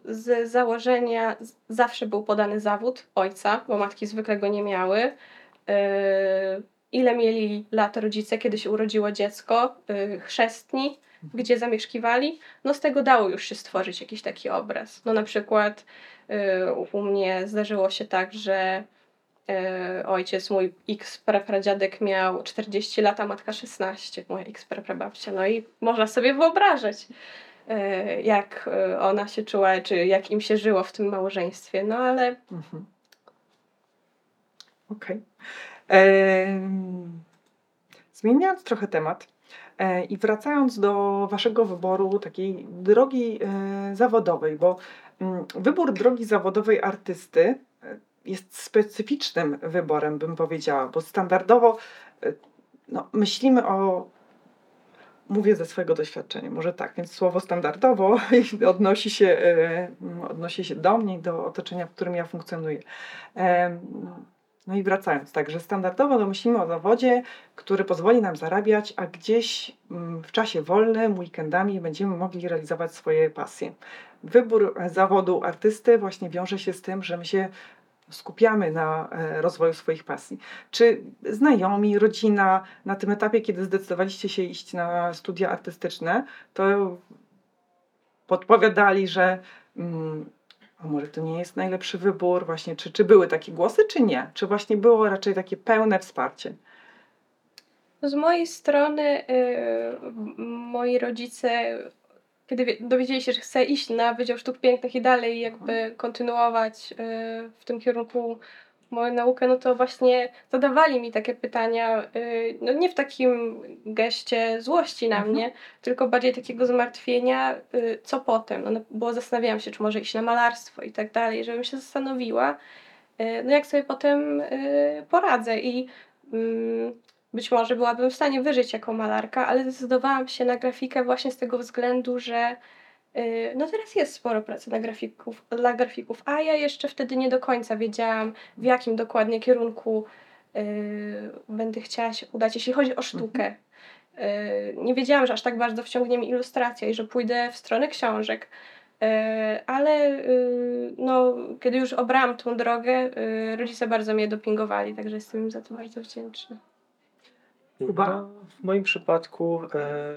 z założenia zawsze był podany zawód ojca, bo matki zwykle go nie miały. Ile mieli lat rodzice, kiedy się urodziło dziecko, chrzestni, gdzie zamieszkiwali, no z tego dało już się stworzyć jakiś taki obraz. No na przykład u- mnie zdarzyło się tak, że ojciec mój x prapradziadek miał 40 lat, a matka 16, moja x praprababcia. No i można sobie wyobrażać, y, jak y, ona się czuła, czy jak im się żyło w tym małżeństwie. No ale Mhm. Okej. Em, Zmieniając trochę temat e, i wracając do Waszego wyboru takiej drogi e, zawodowej, bo mm, wybór drogi zawodowej artysty e, jest specyficznym wyborem, bym powiedziała, bo standardowo e, no, myślimy o. Mówię ze swojego doświadczenia, może tak, więc słowo standardowo <laughs> odnosi się, e, odnosi się do mnie do otoczenia, w którym ja funkcjonuję. No i wracając, także standardowo no myślimy o zawodzie, który pozwoli nam zarabiać, a gdzieś mm, w czasie wolnym, weekendami będziemy mogli realizować swoje pasje. Wybór zawodu artysty właśnie wiąże się z tym, że my się skupiamy na e, rozwoju swoich pasji. Czy znajomi, rodzina na tym etapie, kiedy zdecydowaliście się iść na studia artystyczne, to podpowiadali, że mm, a może to nie jest najlepszy wybór, właśnie, czy, czy były takie głosy, czy nie? Czy właśnie było raczej takie pełne wsparcie? Z mojej strony y, moi rodzice, kiedy wie- dowiedzieli się, że chcę iść na Wydział Sztuk Pięknych i dalej jakby kontynuować y, w tym kierunku moją naukę, no to właśnie zadawali mi takie pytania, y, no nie w takim geście złości na Mhm. mnie, tylko bardziej takiego zmartwienia, y, co potem. No, bo zastanawiałam się, czy może iść na malarstwo i tak dalej, żebym się zastanowiła, no jak sobie potem poradzę i mm, być może byłabym w stanie wyżyć jako malarka, ale zdecydowałam się na grafikę właśnie z tego względu, że y, no teraz jest sporo pracy na grafików, dla grafików, a ja jeszcze wtedy nie do końca wiedziałam, w jakim dokładnie kierunku y, będę chciała się udać, jeśli chodzi o sztukę. Y, nie wiedziałam, że aż tak bardzo wciągnie mi ilustracja i że pójdę w stronę książek. Y, Ale y, no, kiedy już obrałam tą drogę, rodzice bardzo mnie dopingowali, także jestem im za to bardzo wdzięczna. Kuba? No, w moim przypadku e,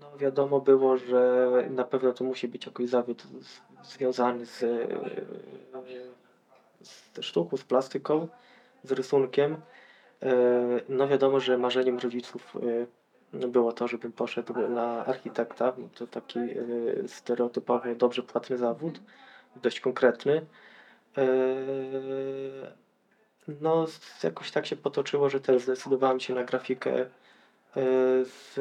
no wiadomo było, że na pewno to musi być jakiś zawód związany z, e, z sztuką, z plastyką, z rysunkiem. E, no wiadomo, że marzeniem rodziców było to, żebym poszedł na architekta. To taki stereotypowo dobrze płatny zawód, dość konkretny. E, no, jakoś tak się potoczyło, że też zdecydowałem się na grafikę e, z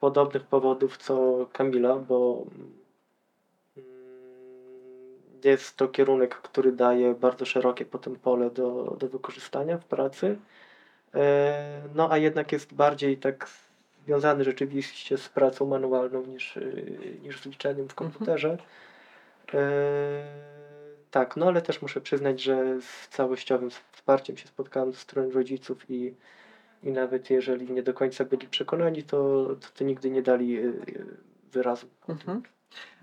podobnych powodów co Kamila, bo mm, jest to kierunek, który daje bardzo szerokie potem pole do, do wykorzystania w pracy. E, No a jednak jest bardziej tak związany rzeczywiście z pracą manualną niż, y, niż z liczeniem w komputerze. E, Tak, no ale też muszę przyznać, że z całościowym wsparciem się spotkałem ze strony rodziców i, i nawet jeżeli nie do końca byli przekonani, to, to, to nigdy nie dali y, y, wyrazu. Mhm.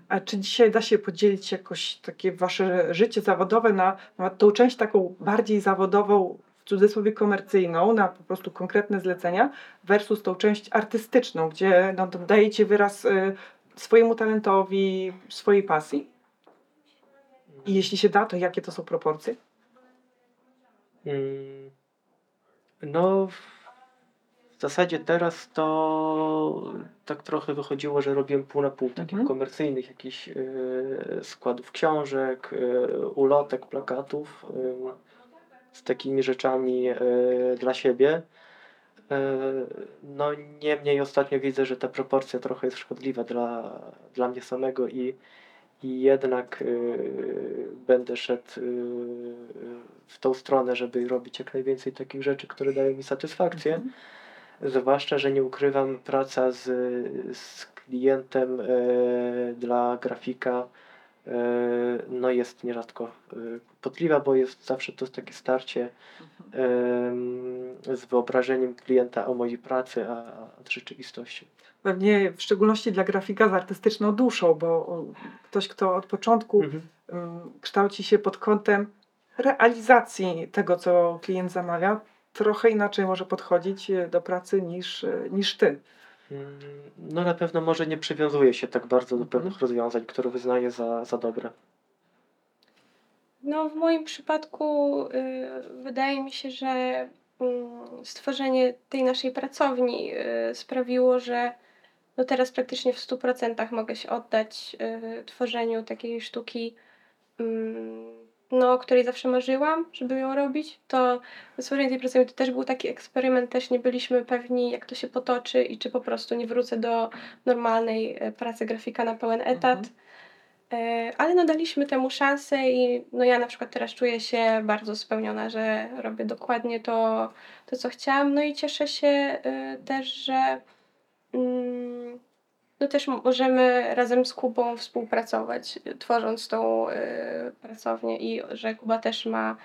A czy dzisiaj da się podzielić jakoś takie wasze życie zawodowe na, na tą część taką bardziej zawodową, w cudzysłowie komercyjną, na po prostu konkretne zlecenia, versus tą część artystyczną, gdzie no, dajecie wyraz y, swojemu talentowi, swojej pasji? I jeśli się da, to jakie to są proporcje? Mm, No, w zasadzie teraz to tak trochę wychodziło, że robiłem pół na pół takich Mhm. komercyjnych jakichś e, składów książek, e, ulotek, plakatów e, z takimi rzeczami e, dla siebie. E, No niemniej ostatnio widzę, że ta proporcja trochę jest szkodliwa dla, dla mnie samego i, i jednak y, będę szedł y, w tą stronę, żeby robić jak najwięcej takich rzeczy, które dają mi satysfakcję. Mhm. Zwłaszcza, że nie ukrywam, praca z, z klientem e, dla grafika no jest nierzadko e, kłopotliwa, bo jest zawsze to takie starcie e, z wyobrażeniem klienta o mojej pracy, a, z rzeczywistością. Pewnie w szczególności dla grafika z artystyczną duszą, bo ktoś, kto od początku Mhm. kształci się pod kątem realizacji tego, co klient zamawia, trochę inaczej może podchodzić e, do pracy niż, e, niż ty. Mm, No na pewno może nie przywiązuje się tak bardzo do Mhm. pewnych rozwiązań, które wyznaje za, za dobre. No, w moim przypadku y, wydaje mi się, że mm, stworzenie tej naszej pracowni y, sprawiło, że no teraz praktycznie w 100% mogę się oddać y, tworzeniu takiej sztuki, mm, no, o której zawsze marzyłam, żeby ją robić. To stworzenie tej pracowni to też był taki eksperyment, też nie byliśmy pewni, jak to się potoczy i czy po prostu nie wrócę do normalnej e, pracy grafika na pełen etat. Mhm. E, Ale no daliśmy temu szansę i no ja na przykład teraz czuję się bardzo spełniona, że robię dokładnie to, to co chciałam. No i cieszę się y, też, że mm, no też możemy razem z Kubą współpracować, y, tworząc tą y, pracownię i że Kuba też ma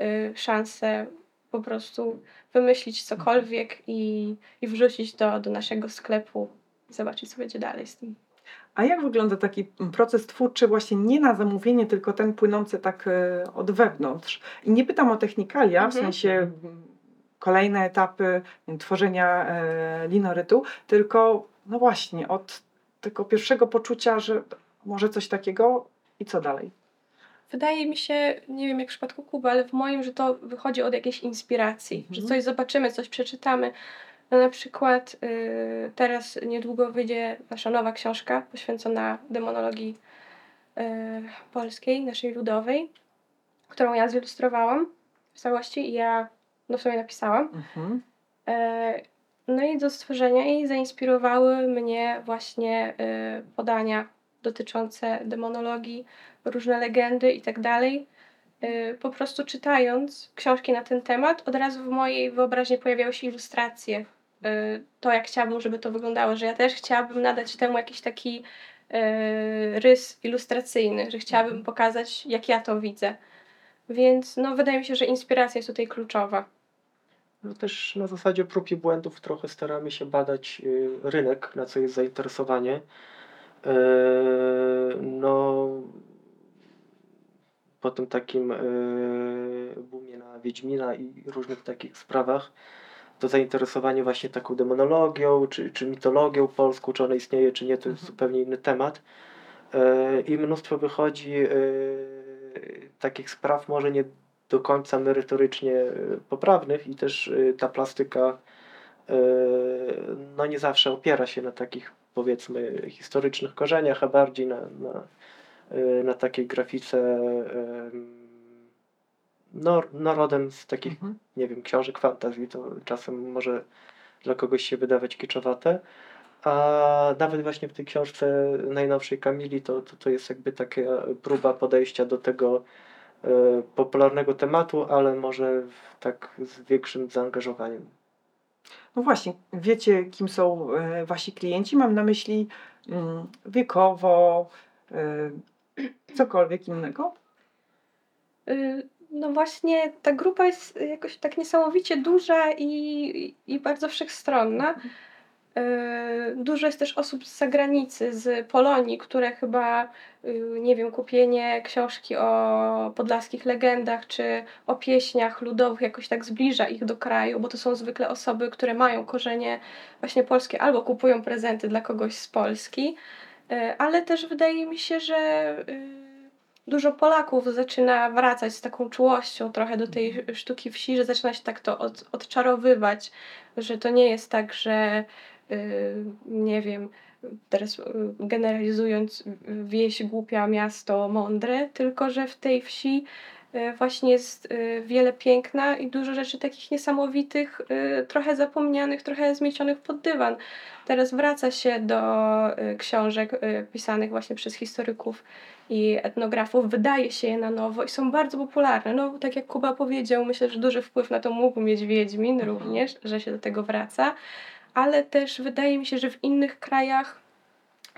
y, szansę po prostu wymyślić cokolwiek i, i wrzucić to do naszego sklepu i zobaczyć, co będzie dalej z tym. A jak wygląda taki proces twórczy właśnie nie na zamówienie, tylko ten płynący tak e, od wewnątrz? I nie pytam o technikalia, w Mhm. sensie m, kolejne etapy tworzenia e, linorytu, tylko no właśnie od tego pierwszego poczucia, że może coś takiego i co dalej? Wydaje mi się, nie wiem jak w przypadku Kuby, ale w moim, że to wychodzi od jakiejś inspiracji, Mhm. że coś zobaczymy, coś przeczytamy. No na przykład y, teraz niedługo wyjdzie nasza nowa książka poświęcona demonologii y, polskiej, naszej ludowej, którą ja zilustrowałam w całości i ja no w sumie napisałam. Mhm. E, No i do stworzenia jej zainspirowały mnie właśnie e, podania dotyczące demonologii, różne legendy i tak dalej. E, Po prostu czytając książki na ten temat, od razu w mojej wyobraźni pojawiały się ilustracje. E, To, jak chciałabym, żeby to wyglądało, że ja też chciałabym nadać temu jakiś taki rys ilustracyjny, że chciałabym Mhm. pokazać, jak ja to widzę. Więc no, wydaje mi się, że inspiracja jest tutaj kluczowa. No też na zasadzie prób i błędów trochę staramy się badać y, rynek, na co jest zainteresowanie. Yy, No, po tym takim yy, boomie na Wiedźmina i różnych takich sprawach, to zainteresowanie właśnie taką demonologią, czy, czy mitologią polską, czy ona istnieje, czy nie, to jest Mhm. zupełnie inny temat. Yy, I mnóstwo wychodzi takich spraw, może nie do końca merytorycznie yy, poprawnych i też yy, ta plastyka yy, no nie zawsze opiera się na takich powiedzmy historycznych korzeniach, a bardziej na, na, na takiej grafice no, no rodem z takich, Mhm. nie wiem, książek fantazji, to czasem może dla kogoś się wydawać kiczowate. A nawet właśnie w tej książce najnowszej Kamili to, to, to jest jakby taka próba podejścia do tego e, popularnego tematu, ale może w, tak z większym zaangażowaniem. No właśnie, wiecie, kim są e, wasi klienci? Mam na myśli mm, wiekowo, e, cokolwiek innego. Y, No właśnie, ta grupa jest jakoś tak niesamowicie duża i, i bardzo wszechstronna. Y, Dużo jest też osób z zagranicy, z Polonii, które chyba, y, nie wiem, kupienie książki o podlaskich legendach czy o pieśniach ludowych jakoś tak zbliża ich do kraju, bo to są zwykle osoby, które mają korzenie właśnie polskie albo kupują prezenty dla kogoś z Polski. Y, Ale też wydaje mi się, że dużo Polaków zaczyna wracać z taką czułością trochę do tej sztuki wsi, że zaczyna się tak to od, odczarowywać, że to nie jest tak, że nie wiem, teraz y, generalizując, y, wieś głupia, miasto mądre, tylko że w tej wsi y, właśnie jest y, wiele piękna i dużo rzeczy takich niesamowitych, y, trochę zapomnianych, trochę zmiecionych pod dywan. Teraz wraca się do y, książek y, pisanych właśnie przez historyków i etnografów wydaje się je na nowo i są bardzo popularne. No, tak jak Kuba powiedział, myślę, że duży wpływ na to mógł mieć Wiedźmin Mhm. również, że się do tego wraca, ale też wydaje mi się, że w innych krajach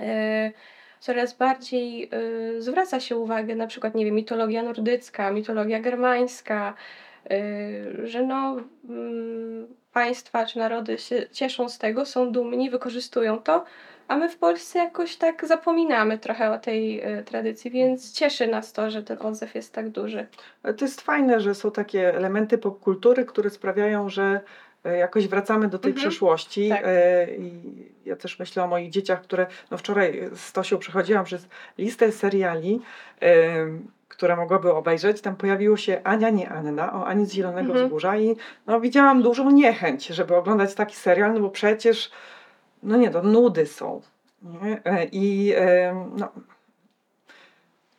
e, coraz bardziej e, zwraca się uwagę, na przykład, nie wiem, mitologia nordycka, mitologia germańska, e, że no, mm, państwa czy narody się cieszą z tego, są dumni, wykorzystują to, a my w Polsce jakoś tak zapominamy trochę o tej tradycji, więc cieszy nas to, że ten odzew jest tak duży. To jest fajne, że są takie elementy popkultury, które sprawiają, że jakoś wracamy do tej Mhm. przeszłości. Tak. E, I ja też myślę o moich dzieciach, które no wczoraj z Tosią przechodziłam przez listę seriali, e, które mogłaby obejrzeć. Tam pojawiło się Ania, nie Anna, o Ani z Zielonego Mhm. Wzgórza i no, widziałam dużą niechęć, żeby oglądać taki serial, no bo przecież, no nie, to nudy są. Nie? E, I e, no,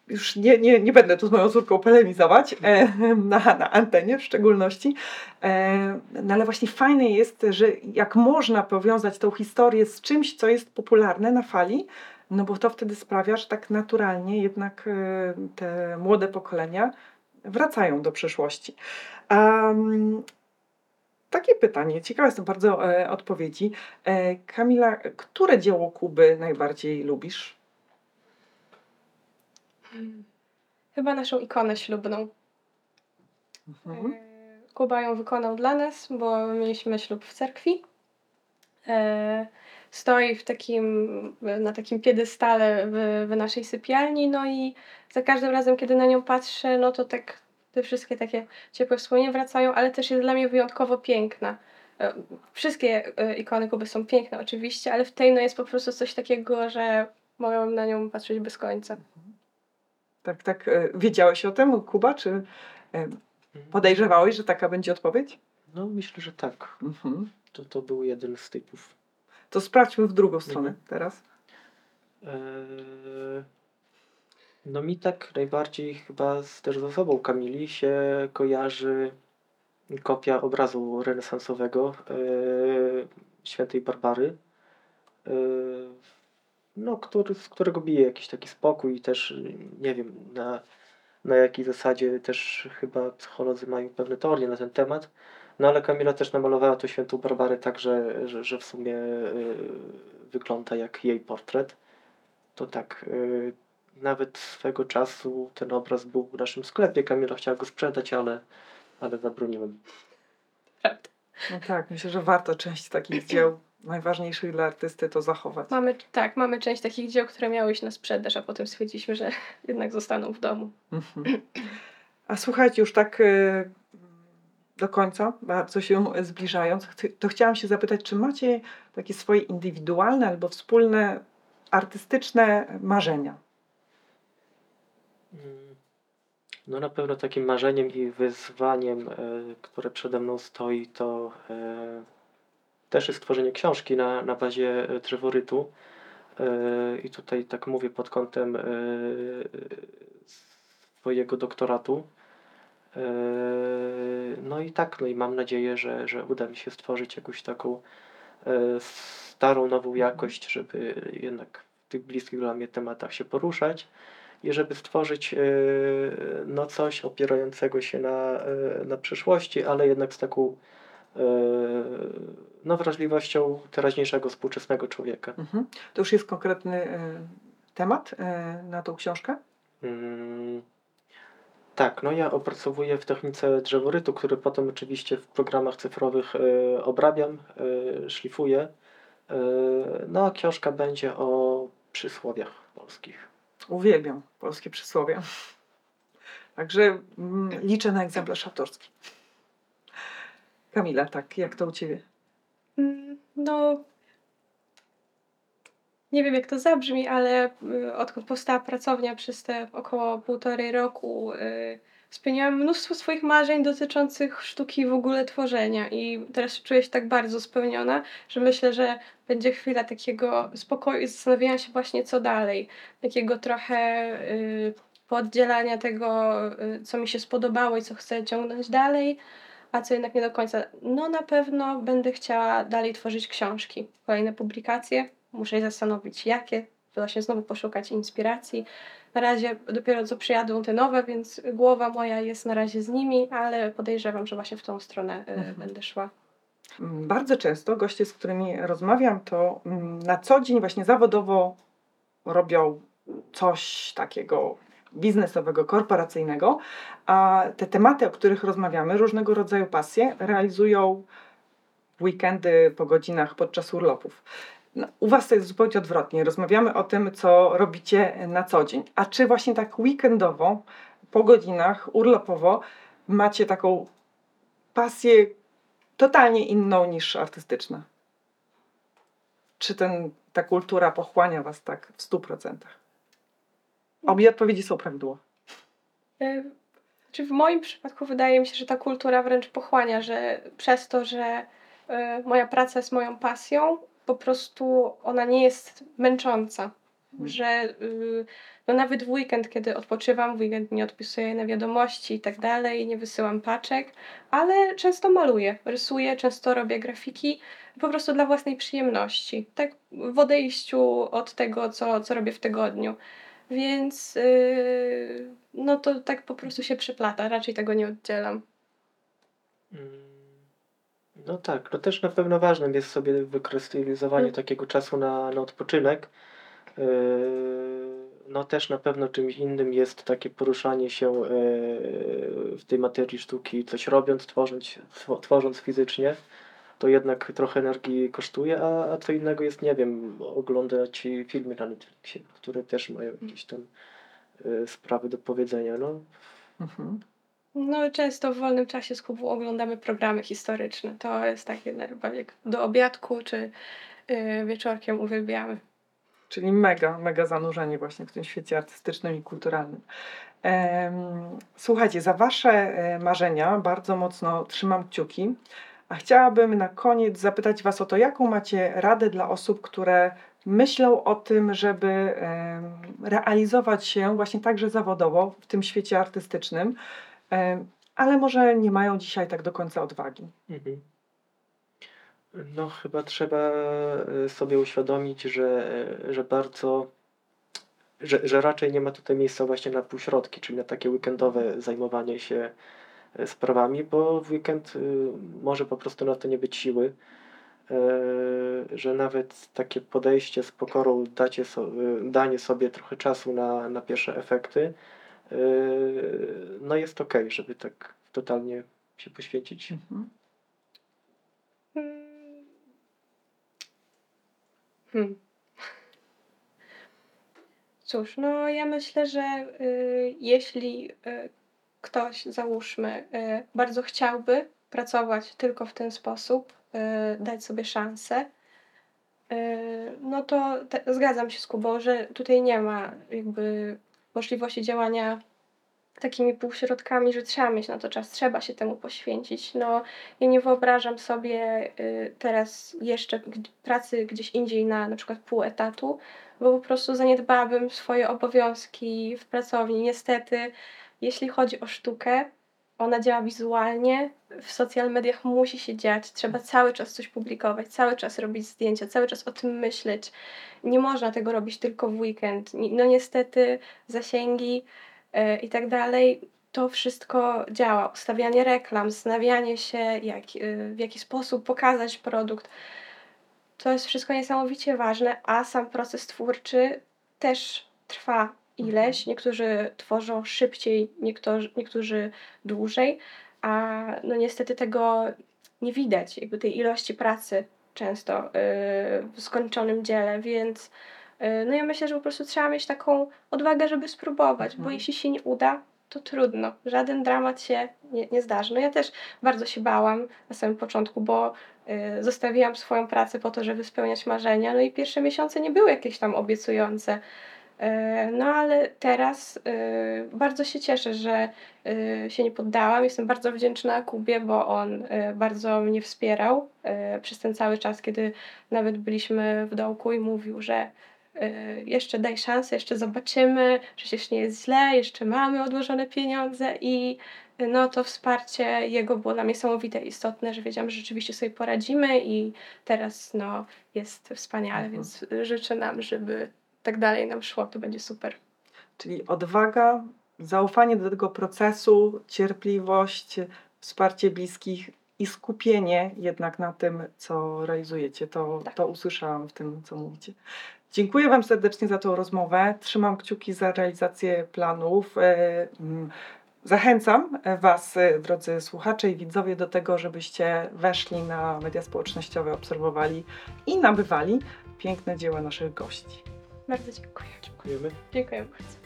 już nie, nie, nie będę tu z moją córką polemizować e, na, na antenie w szczególności, e, no ale właśnie fajne jest, że jak można powiązać tą historię z czymś, co jest popularne na fali, no bo to wtedy sprawia, że tak naturalnie jednak e, te młode pokolenia wracają do przeszłości. Um, takie pytanie, ciekawa jestem bardzo e, odpowiedzi. E, Kamila, które dzieło Kuby najbardziej lubisz? Chyba naszą ikonę ślubną. Mhm. E, Kuba ją wykonał dla nas, bo mieliśmy ślub w cerkwi. E, Stoi w takim, na takim piedestale w, w naszej sypialni, no i za każdym razem, kiedy na nią patrzę, no to tak te wszystkie takie ciepłe wspomnienia wracają, ale też jest dla mnie wyjątkowo piękna. E, Wszystkie ikony Kuby są piękne oczywiście, ale w tej no jest po prostu coś takiego, że mogłabym na nią patrzeć bez końca. Tak, tak. e, Wiedziałeś o tym, Kuba? Czy e, podejrzewałeś, że taka będzie odpowiedź? No myślę, że tak. Mhm. To, to był jeden z typów. To sprawdźmy w drugą stronę Mhm. teraz. Eee, No mi tak najbardziej chyba z, też z osobą Kamili się kojarzy kopia obrazu renesansowego eee, świętej Barbary, eee, no, który, z którego bije jakiś taki spokój i też y, nie wiem na, na jakiej zasadzie też chyba psycholodzy mają pewne teorie na ten temat. No ale Kamila też namalowała tu świętą Barbarę tak, że, że, że w sumie y, wygląda jak jej portret. To tak, y, nawet swego czasu ten obraz był w naszym sklepie. Kamila chciała go sprzedać, ale, ale zabroniłem. Prawda. No tak, myślę, że warto część takich dzieł najważniejszych dla artysty to zachować. Mamy, tak, mamy część takich dzieł, które miały iść na sprzedaż, a potem stwierdziliśmy, że <laughs> jednak zostaną w domu. Mhm. A słuchajcie, już tak e, do końca, bardzo się zbliżając, to chciałam się zapytać, czy macie takie swoje indywidualne albo wspólne artystyczne marzenia? Mm, No na pewno takim marzeniem i wyzwaniem, e, które przede mną stoi, to e, też jest tworzenie książki na, na bazie e, drzeworytu. E, I tutaj tak mówię pod kątem e, swojego doktoratu. No i tak, no i mam nadzieję, że, że uda mi się stworzyć jakąś taką starą, nową jakość, żeby jednak w tych bliskich dla mnie tematach się poruszać i żeby stworzyć no coś opierającego się na, na przyszłości, ale jednak z taką no, wrażliwością teraźniejszego, współczesnego człowieka. Mhm. To już jest konkretny e, temat e, na tą książkę? Mm, Tak, no ja opracowuję w technice drzeworytu, który potem oczywiście w programach cyfrowych e, obrabiam, e, szlifuję. E, no a książka będzie o przysłowiach polskich. Uwielbiam polskie przysłowie. Także mm, liczę na egzemplarz autorski. Kamila, tak, jak to u Ciebie? Mm, No, nie wiem jak to zabrzmi, ale y, odkąd powstała pracownia przez te około półtorej roku, y, spełniłam mnóstwo swoich marzeń dotyczących sztuki w ogóle tworzenia. I teraz czuję się tak bardzo spełniona, że myślę, że będzie chwila takiego spokoju i zastanowienia się właśnie co dalej. Takiego trochę y, pooddzielania tego, co mi się spodobało i co chcę ciągnąć dalej a co jednak nie do końca. No na pewno będę chciała dalej tworzyć książki, kolejne publikacje. Muszę się zastanowić jakie, właśnie znowu poszukać inspiracji. na razie dopiero co przyjadą te nowe, więc głowa moja jest na razie z nimi, ale podejrzewam, że właśnie w tą stronę y, Mhm. będę szła. Bardzo często goście, z którymi rozmawiam, to mm, na co dzień właśnie zawodowo robią coś takiego biznesowego, korporacyjnego, a te tematy, o których rozmawiamy, różnego rodzaju pasje, realizują weekendy po godzinach podczas urlopów. No, u Was to jest zupełnie odwrotnie. Rozmawiamy o tym, co robicie na co dzień. A czy właśnie tak weekendowo, po godzinach, urlopowo, macie taką pasję totalnie inną niż artystyczna? Czy ten, ta kultura pochłania Was tak w 100%? Obie odpowiedzi są prawidłowe. Y, Czy w moim przypadku wydaje mi się, że ta kultura wręcz pochłania, że przez to, że y, moja praca jest moją pasją, po prostu ona nie jest męcząca. Mhm. Że y, no nawet w weekend, kiedy odpoczywam, w weekend nie odpisuję na wiadomości i tak dalej, nie wysyłam paczek, ale często maluję, rysuję, często robię grafiki po prostu dla własnej przyjemności. Tak w odejściu od tego, co, co robię w tygodniu. Więc yy, no to tak po prostu się przyplata, raczej tego nie oddzielam. Mm, No tak, no też na pewno ważnym jest sobie wykrystalizowanie Mm. takiego czasu na, na odpoczynek. Yy, No też na pewno czymś innym jest takie poruszanie się yy, w tej materii sztuki, coś robiąc, tworząc, two- tworząc fizycznie. To jednak trochę energii kosztuje, a, a co innego jest, nie wiem, oglądać filmy na Netflixie, które też mają jakieś tam yy, sprawy do powiedzenia. No, Mhm. No często w wolnym czasie z Kubą oglądamy programy historyczne. To jest takie chyba jak do obiadku czy yy, wieczorkiem uwielbiamy. Czyli mega, mega zanurzenie właśnie w tym świecie artystycznym i kulturalnym. Słuchajcie, za Wasze e, marzenia bardzo mocno trzymam kciuki, a chciałabym na koniec zapytać Was o to, jaką macie radę dla osób, które myślą o tym, żeby realizować się właśnie także zawodowo w tym świecie artystycznym, ale może nie mają dzisiaj tak do końca odwagi. Mhm. No, chyba trzeba e, sobie uświadomić, że, e, że bardzo, że, że raczej nie ma tutaj miejsca właśnie na półśrodki, czyli na takie weekendowe zajmowanie się sprawami, bo w weekend y, może po prostu na to nie być siły. E, Że nawet takie podejście z pokorą, dacie so, y, danie sobie trochę czasu na, na pierwsze efekty, y, no jest okej, żeby tak totalnie się poświęcić. Mhm. Mm. Hmm. Cóż, no ja myślę, że y, jeśli y, ktoś, załóżmy, y, bardzo chciałby pracować tylko w ten sposób, y, dać sobie szansę, y, no to te, zgadzam się z Kubą, że tutaj nie ma jakby możliwości działania takimi półśrodkami, że trzeba mieć na to czas, trzeba się temu poświęcić. No, ja nie wyobrażam sobie teraz jeszcze pracy gdzieś indziej na na przykład pół etatu, bo po prostu zaniedbałabym swoje obowiązki w pracowni. Niestety, jeśli chodzi o sztukę, ona działa wizualnie, w social mediach musi się dziać, trzeba cały czas coś publikować, cały czas robić zdjęcia, cały czas o tym myśleć. Nie można tego robić tylko w weekend. No niestety zasięgi y, i tak dalej, to wszystko działa. Ustawianie reklam, zastanawianie się, jak, y, w jaki sposób pokazać produkt. To jest wszystko niesamowicie ważne, a sam proces twórczy też trwa ileś. Niektórzy tworzą szybciej, niektórzy, niektórzy dłużej, a no niestety tego nie widać, jakby tej ilości pracy często y, w skończonym dziele, więc y, no ja myślę, że po prostu trzeba mieć taką odwagę, żeby spróbować, bo Mhm. jeśli się nie uda, to trudno. Żaden dramat się nie, nie zdarzy. No ja też bardzo się bałam na samym początku, bo y, zostawiłam swoją pracę po to, żeby spełniać marzenia, no i pierwsze miesiące nie były jakieś tam obiecujące. Y, No ale teraz y, bardzo się cieszę, że y, się nie poddałam. Jestem bardzo wdzięczna Kubie, bo on bardzo mnie wspierał przez ten cały czas, kiedy nawet byliśmy w dołku i mówił, że jeszcze daj szansę, jeszcze zobaczymy, przecież nie jest źle, jeszcze mamy odłożone pieniądze i no to wsparcie jego było dla mnie niesamowite istotne, że wiedziałam, że rzeczywiście sobie poradzimy i teraz no jest wspaniale, Mhm. więc życzę nam, żeby tak dalej nam szło, to będzie super. Czyli odwaga, zaufanie do tego procesu, cierpliwość, wsparcie bliskich i skupienie jednak na tym, co realizujecie. To, Tak. to usłyszałam w tym, co mówicie. Dziękuję Wam serdecznie za tą rozmowę. Trzymam kciuki za realizację planów. E, mm, Zachęcam Was, e, drodzy słuchacze i widzowie, do tego, żebyście weszli na media społecznościowe, obserwowali i nabywali piękne dzieła naszych gości. Bardzo dziękuję. Dziękujemy. Dziękuję bardzo.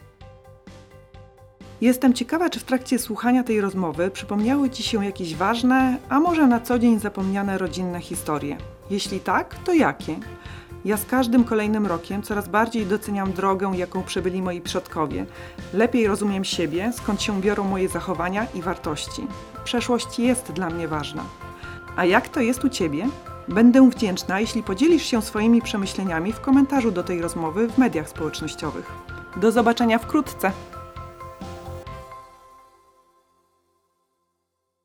Jestem ciekawa, czy w trakcie słuchania tej rozmowy przypomniały Ci się jakieś ważne, a może na co dzień zapomniane rodzinne historie. Jeśli tak, to jakie? Ja z każdym kolejnym rokiem coraz bardziej doceniam drogę, jaką przebyli moi przodkowie. Lepiej rozumiem siebie, skąd się biorą moje zachowania i wartości. Przeszłość jest dla mnie ważna. A jak to jest u Ciebie? Będę wdzięczna, jeśli podzielisz się swoimi przemyśleniami w komentarzu do tej rozmowy w mediach społecznościowych. Do zobaczenia wkrótce!